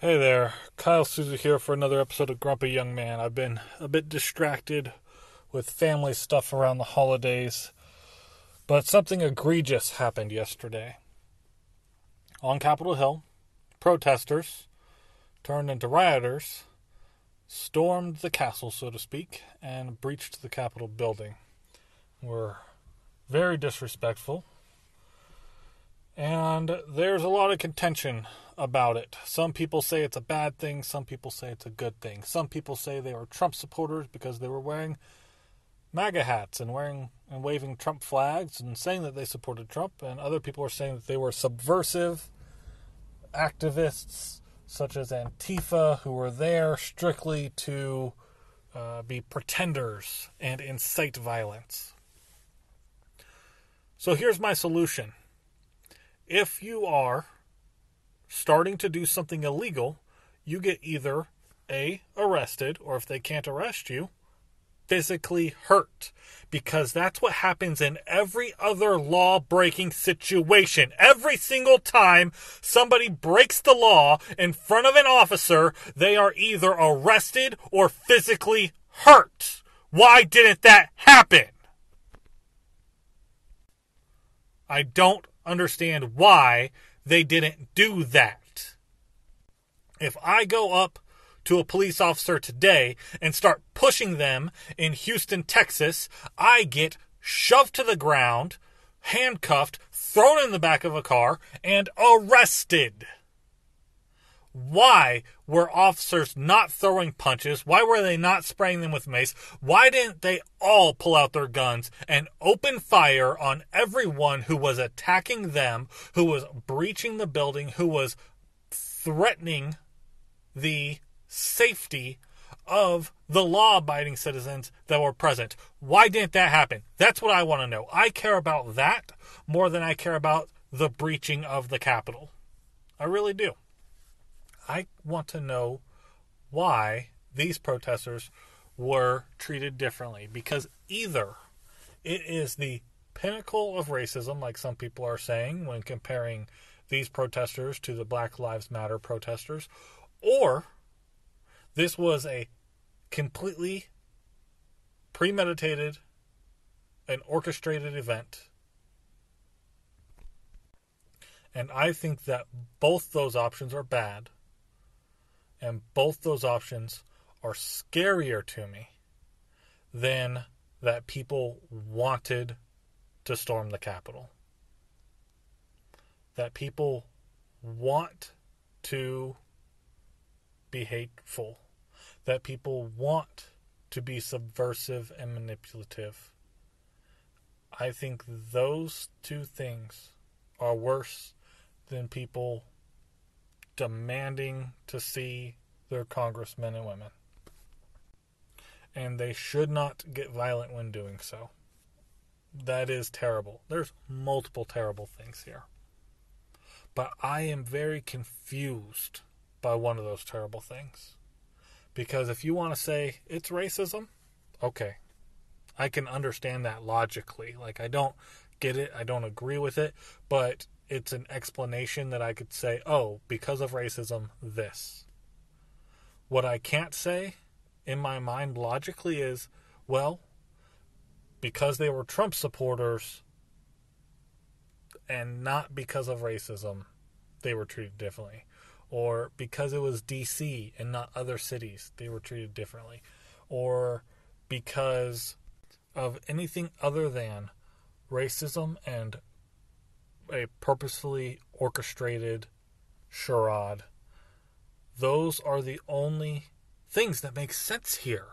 Hey there, Kyle Souza here for another episode of Grumpy Young Man. I've been a bit distracted with family stuff around the holidays, but something egregious happened yesterday. On Capitol Hill, protesters, turned into rioters, stormed the castle, so to speak, and breached the Capitol building. Were very disrespectful, and there's a lot of contention about it. Some people say it's a bad thing, some people say it's a good thing. Some people say they were Trump supporters because they were wearing MAGA hats and wearing and waving Trump flags and saying that they supported Trump, and other people are saying that they were subversive activists such as Antifa who were there strictly to uh, be pretenders and incite violence. So here's my solution if you are starting to do something illegal, you get either A, arrested, or if they can't arrest you, physically hurt. Because that's what happens in every other law breaking situation. Every single time somebody breaks the law in front of an officer, they are either arrested or physically hurt. Why didn't that happen? I don't understand why they didn't do that. If I go up to a police officer today and start pushing them in Houston, Texas, I get shoved to the ground, handcuffed, thrown in the back of a car, and arrested. Why were officers not throwing punches? Why were they not spraying them with mace? Why didn't they all pull out their guns and open fire on everyone who was attacking them, who was breaching the building, who was threatening the safety of the law abiding citizens that were present? Why didn't that happen? That's what I want to know. I care about that more than I care about the breaching of the Capitol. I really do. I want to know why these protesters were treated differently because either it is the pinnacle of racism, like some people are saying when comparing these protesters to the Black Lives Matter protesters, or this was a completely premeditated and orchestrated event. And I think that both those options are bad. And both those options are scarier to me than that people wanted to storm the Capitol. That people want to be hateful. That people want to be subversive and manipulative. I think those two things are worse than people demanding to see their congressmen and women. And they should not get violent when doing so. That is terrible. There's multiple terrible things here. But I am very confused by one of those terrible things. Because if you want to say it's racism, okay. I can understand that logically. Like, I don't get it, I don't agree with it, but it's an explanation that I could say, oh, because of racism, this. What I can't say in my mind logically is, well, because they were Trump supporters and not because of racism, they were treated differently. Or because it was DC and not other cities, they were treated differently. Or because of anything other than racism and a purposefully orchestrated charade. Those are the only things that make sense here.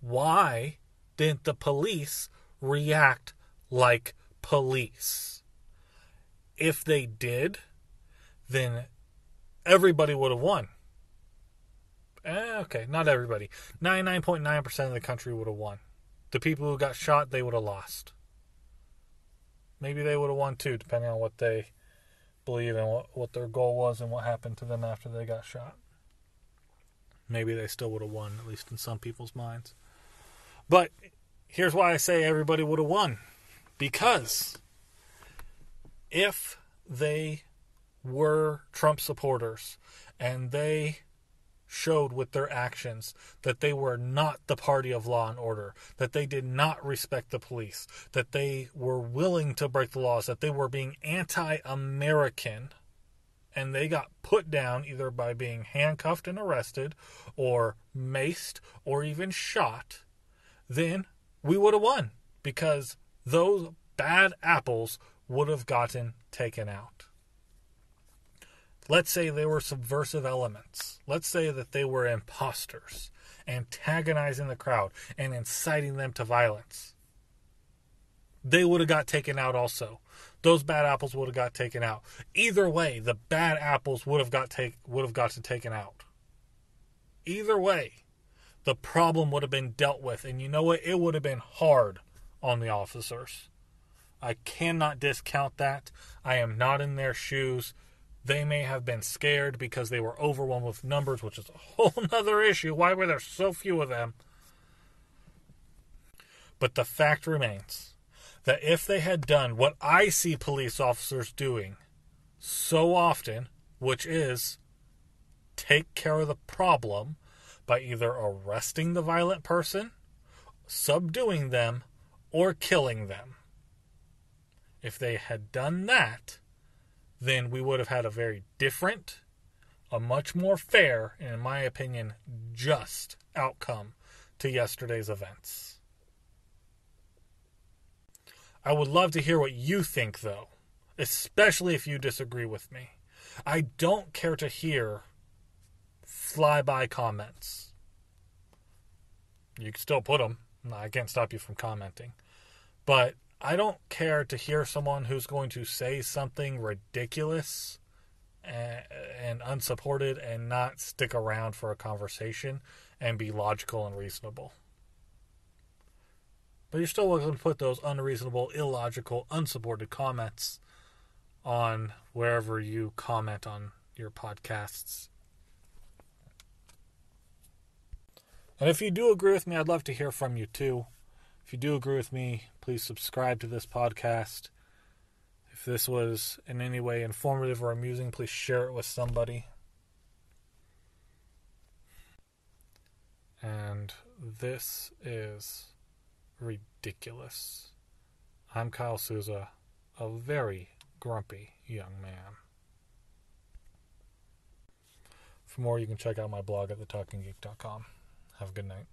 Why didn't the police react like police? If they did, then everybody would have won. Eh, okay, not everybody. 99.9% of the country would have won. The people who got shot, they would have lost maybe they would have won too, depending on what they believe and what, what their goal was and what happened to them after they got shot. Maybe they still would have won, at least in some people's minds. But here's why I say everybody would have won. Because if they were Trump supporters and they showed with their actions that they were not the party of law and order, that they did not respect the police, that they were willing to break the laws, that they were being anti American, and they got put down either by being handcuffed and arrested, or maced, or even shot, then we would have won because those bad apples would have gotten taken out. Let's say they were subversive elements. Let's say that they were imposters, antagonizing the crowd and inciting them to violence. They would have got taken out also. Those bad apples would have got taken out. Either way, the bad apples would have got take would have gotten taken out. Either way, the problem would have been dealt with. And you know what? It would have been hard on the officers. I cannot discount that. I am not in their shoes. They may have been scared because they were overwhelmed with numbers, which is a whole other issue. Why were there so few of them? But the fact remains that if they had done what I see police officers doing so often, which is take care of the problem by either arresting the violent person, subduing them, or killing them. If they had done that, then we would have had a very different, a much more fair, and in my opinion, just outcome to yesterday's events. I would love to hear what you think, though, especially if you disagree with me. I don't care to hear flyby comments. You can still put them. I can't stop you from commenting. But I don't care to hear someone who's going to say something ridiculous and, and unsupported and not stick around for a conversation and be logical and reasonable. But you're still welcome to put those unreasonable, illogical, unsupported comments on wherever you comment on your podcasts. And if you do agree with me, I'd love to hear from you too. If you do agree with me, please subscribe to this podcast. If this was in any way informative or amusing, please share it with somebody. And this is ridiculous. I'm Kyle Souza, a very grumpy young man. For more, you can check out my blog at thetalkinggeek.com. Have a good night.